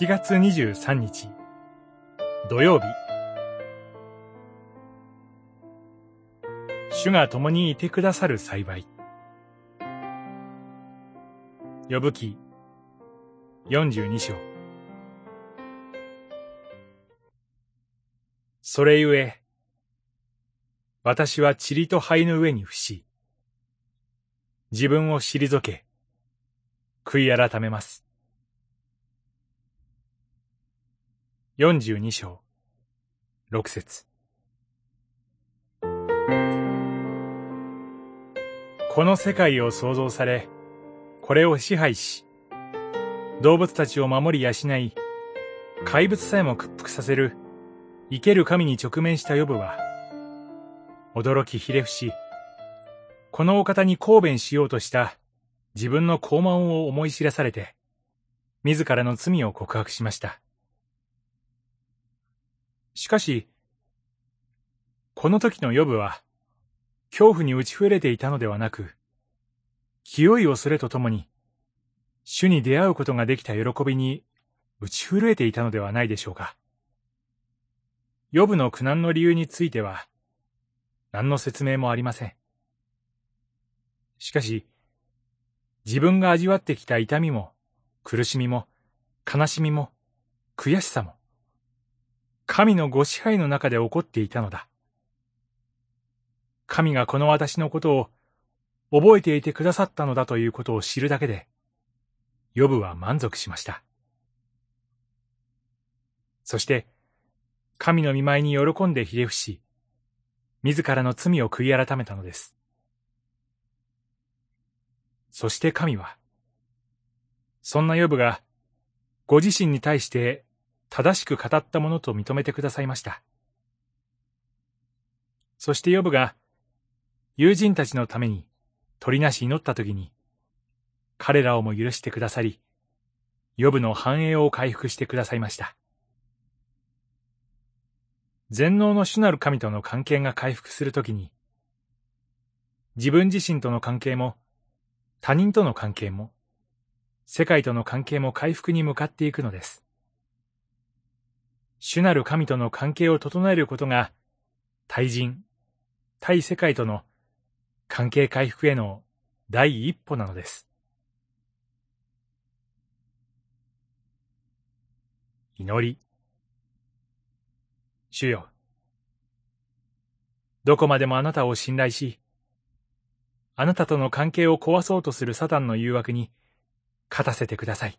7月23日。土曜日。主が共にいてくださる幸い。呼ぶ記。42章。それゆえ私は塵と灰の上に伏し自分を退け悔い改めます。42章6節この世界を創造され、これを支配し、動物たちを守り養い、怪物さえも屈服させる、生ける神に直面したヨブは、驚きひれ伏し、このお方に抗弁しようとした自分の傲慢を思い知らされて、自らの罪を告白しました。しかし、この時のヨブは、恐怖に打ち触れていたのではなく、清い恐れとともに、主に出会うことができた喜びに打ち震えていたのではないでしょうか。ヨブの苦難の理由については、何の説明もありません。しかし、自分が味わってきた痛みも、苦しみも、悲しみも、悔しさも、神のご支配の中で起こっていたのだ。神がこの私のことを覚えていてくださったのだということを知るだけで、ヨブは満足しました。そして、神の見舞いに喜んでひれ伏し、自らの罪を悔い改めたのです。そして神は、そんなヨブが、ご自身に対して正しく語ったものと認めてくださいました。そしてヨブが友人たちのために取りなし祈った時に彼らをも許してくださり、ヨブの繁栄を回復してくださいました。全能の主なる神との関係が回復するときに、自分自身との関係も、他人との関係も、世界との関係も回復に向かっていくのです。主なる神との関係を整えることが、対人、対世界との関係回復への第一歩なのです。祈り。主よ。どこまでもあなたを信頼し、あなたとの関係を壊そうとするサタンの誘惑に勝たせてください。